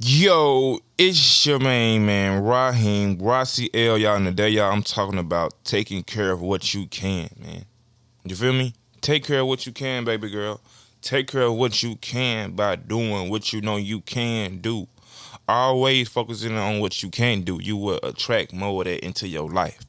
Yo, it's your main man, Raheem, Rossi L, y'all. And today, y'all, I'm talking about taking care of what you can, man. You feel me? Take care of what you can, baby girl. Take care of what you can by doing what you know you can do. Always focusing on what you can do. You will attract more of that into your life.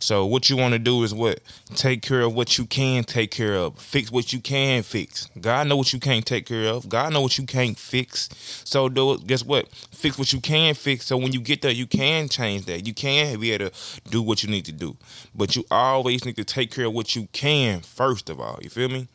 So what you want to do is what? Take care of what you can take care of. Fix what you can fix. God know what you can't take care of. God know what you can't fix. So do it. Guess what? Fix what you can fix. So when you get there, you can change that. You can be able to do what you need to do. But you always need to take care of what you can first of all. You feel me?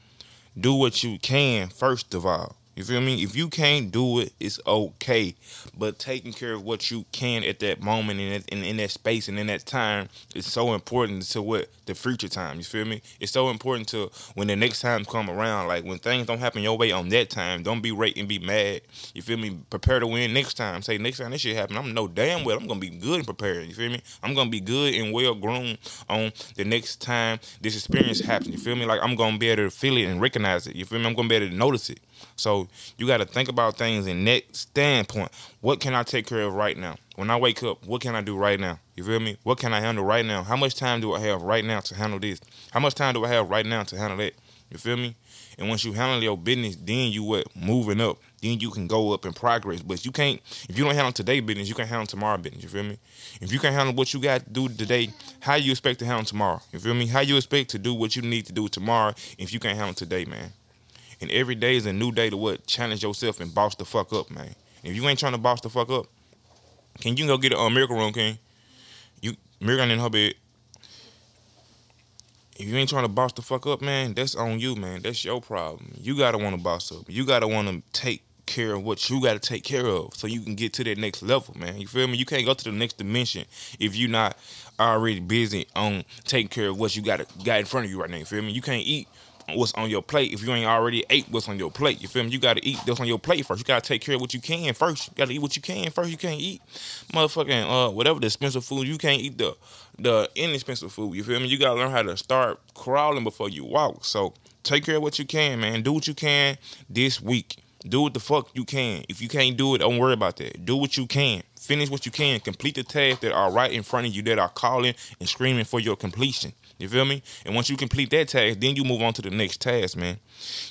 Do what you can first of all. You feel me? If you can't do it, it's okay. But taking care of what you can at that moment and in, in, that space and in that time is so important to what the future time. You feel me? It's so important to when the next time come around. Like when things don't happen your way on that time, don't be rate and be mad. You feel me? Prepare to win next time. Say next time this shit happen, I'm know damn well I'm gonna be good and prepared. You feel me? I'm gonna be good and well grown on the next time this experience happens. You feel me? Like I'm gonna be able to feel it and recognize it. You feel me? I'm gonna be able to notice it. So you got to think about things in that standpoint. What can I take care of right now? When I wake up, what can I do right now? You feel me? What can I handle right now? How much time do I have right now to handle this? How much time do I have right now to handle that? You feel me? And once you handle your business, then you what moving up. Then you can go up in progress. But you can't if you don't handle today business, you can't handle tomorrow business. You feel me? If you can't handle what you got to do today, how you expect to handle tomorrow? You feel me? How you expect to do what you need to do tomorrow if you can't handle today, man? And every day is a new day to what? Challenge yourself and boss the fuck up, man. If you ain't trying to boss the fuck up, can you go get a uh, miracle room, King? You miracle in her bed. If you ain't trying to boss the fuck up, man, that's on you, man. That's your problem. You gotta want to boss up. You gotta want to take care of what you got to take care of so you can get to that next level, man. You feel me? You can't go to the next dimension if you're not already busy on taking care of what you gotta got in front of you right now. You feel me? You can't eat what's on your plate if you ain't already ate what's on your plate. You feel me? You gotta eat what's on your plate first. You gotta take care of what you can first. You gotta eat what you can first. You can't eat motherfucking uh whatever the expensive food. You can't eat the the inexpensive food. You feel me? You gotta learn how to start crawling before you walk. So take care of what you can, man. Do what you can this week. Do what the fuck you can. If you can't do it, don't worry about that. Do what you can. Finish what you can. Complete the tasks that are right in front of you that are calling and screaming for your completion. You feel me? And once you complete that task, then you move on to the next task, man.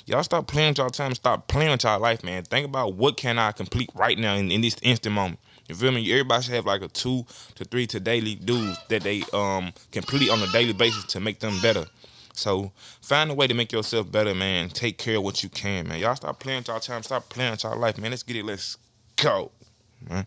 Y'all stop playing with y'all time. Stop playing with y'all life, man. Think about what can I complete right now in, in this instant moment. You feel me? Everybody should have like a two to three to daily dues that they um complete on a daily basis to make them better. So find a way to make yourself better, man. Take care of what you can, man. Y'all stop playing y'all time. Stop playing y'all life, man. Let's get it. Let's go, man.